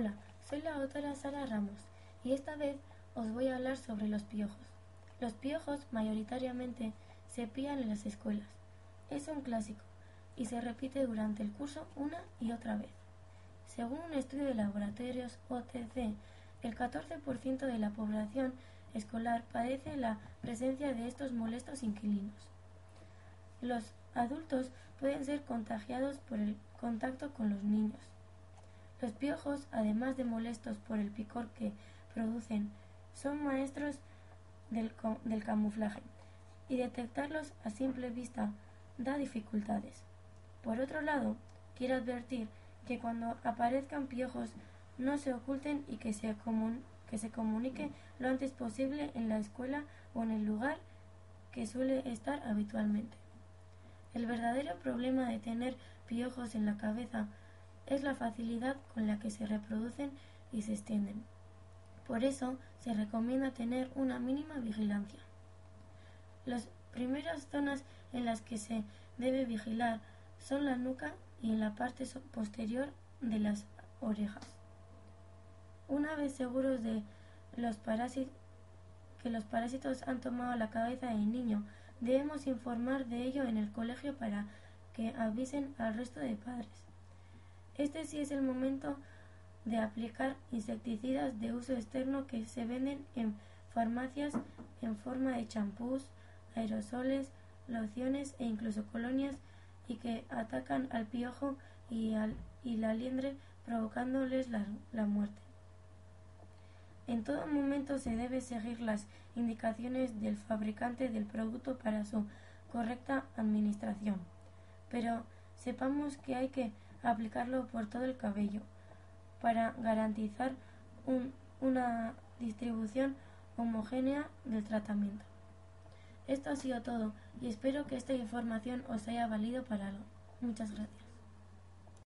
Hola, soy la autora Sara Ramos y esta vez os voy a hablar sobre los piojos. Los piojos mayoritariamente se pían en las escuelas. Es un clásico y se repite durante el curso una y otra vez. Según un estudio de laboratorios OTC, el 14% de la población escolar padece la presencia de estos molestos inquilinos. Los adultos pueden ser contagiados por el contacto con los niños. Los piojos, además de molestos por el picor que producen, son maestros del, del camuflaje y detectarlos a simple vista da dificultades. Por otro lado, quiero advertir que cuando aparezcan piojos no se oculten y que se, que se comunique lo antes posible en la escuela o en el lugar que suele estar habitualmente. El verdadero problema de tener piojos en la cabeza es la facilidad con la que se reproducen y se extienden. Por eso se recomienda tener una mínima vigilancia. Las primeras zonas en las que se debe vigilar son la nuca y en la parte posterior de las orejas. Una vez seguros de que los parásitos han tomado la cabeza del niño, debemos informar de ello en el colegio para que avisen al resto de padres. Este sí es el momento de aplicar insecticidas de uso externo que se venden en farmacias en forma de champús, aerosoles, lociones e incluso colonias y que atacan al piojo y, al, y la liendre provocándoles la, la muerte. En todo momento se debe seguir las indicaciones del fabricante del producto para su correcta administración, pero sepamos que hay que aplicarlo por todo el cabello para garantizar un, una distribución homogénea del tratamiento. Esto ha sido todo y espero que esta información os haya valido para algo. Muchas gracias.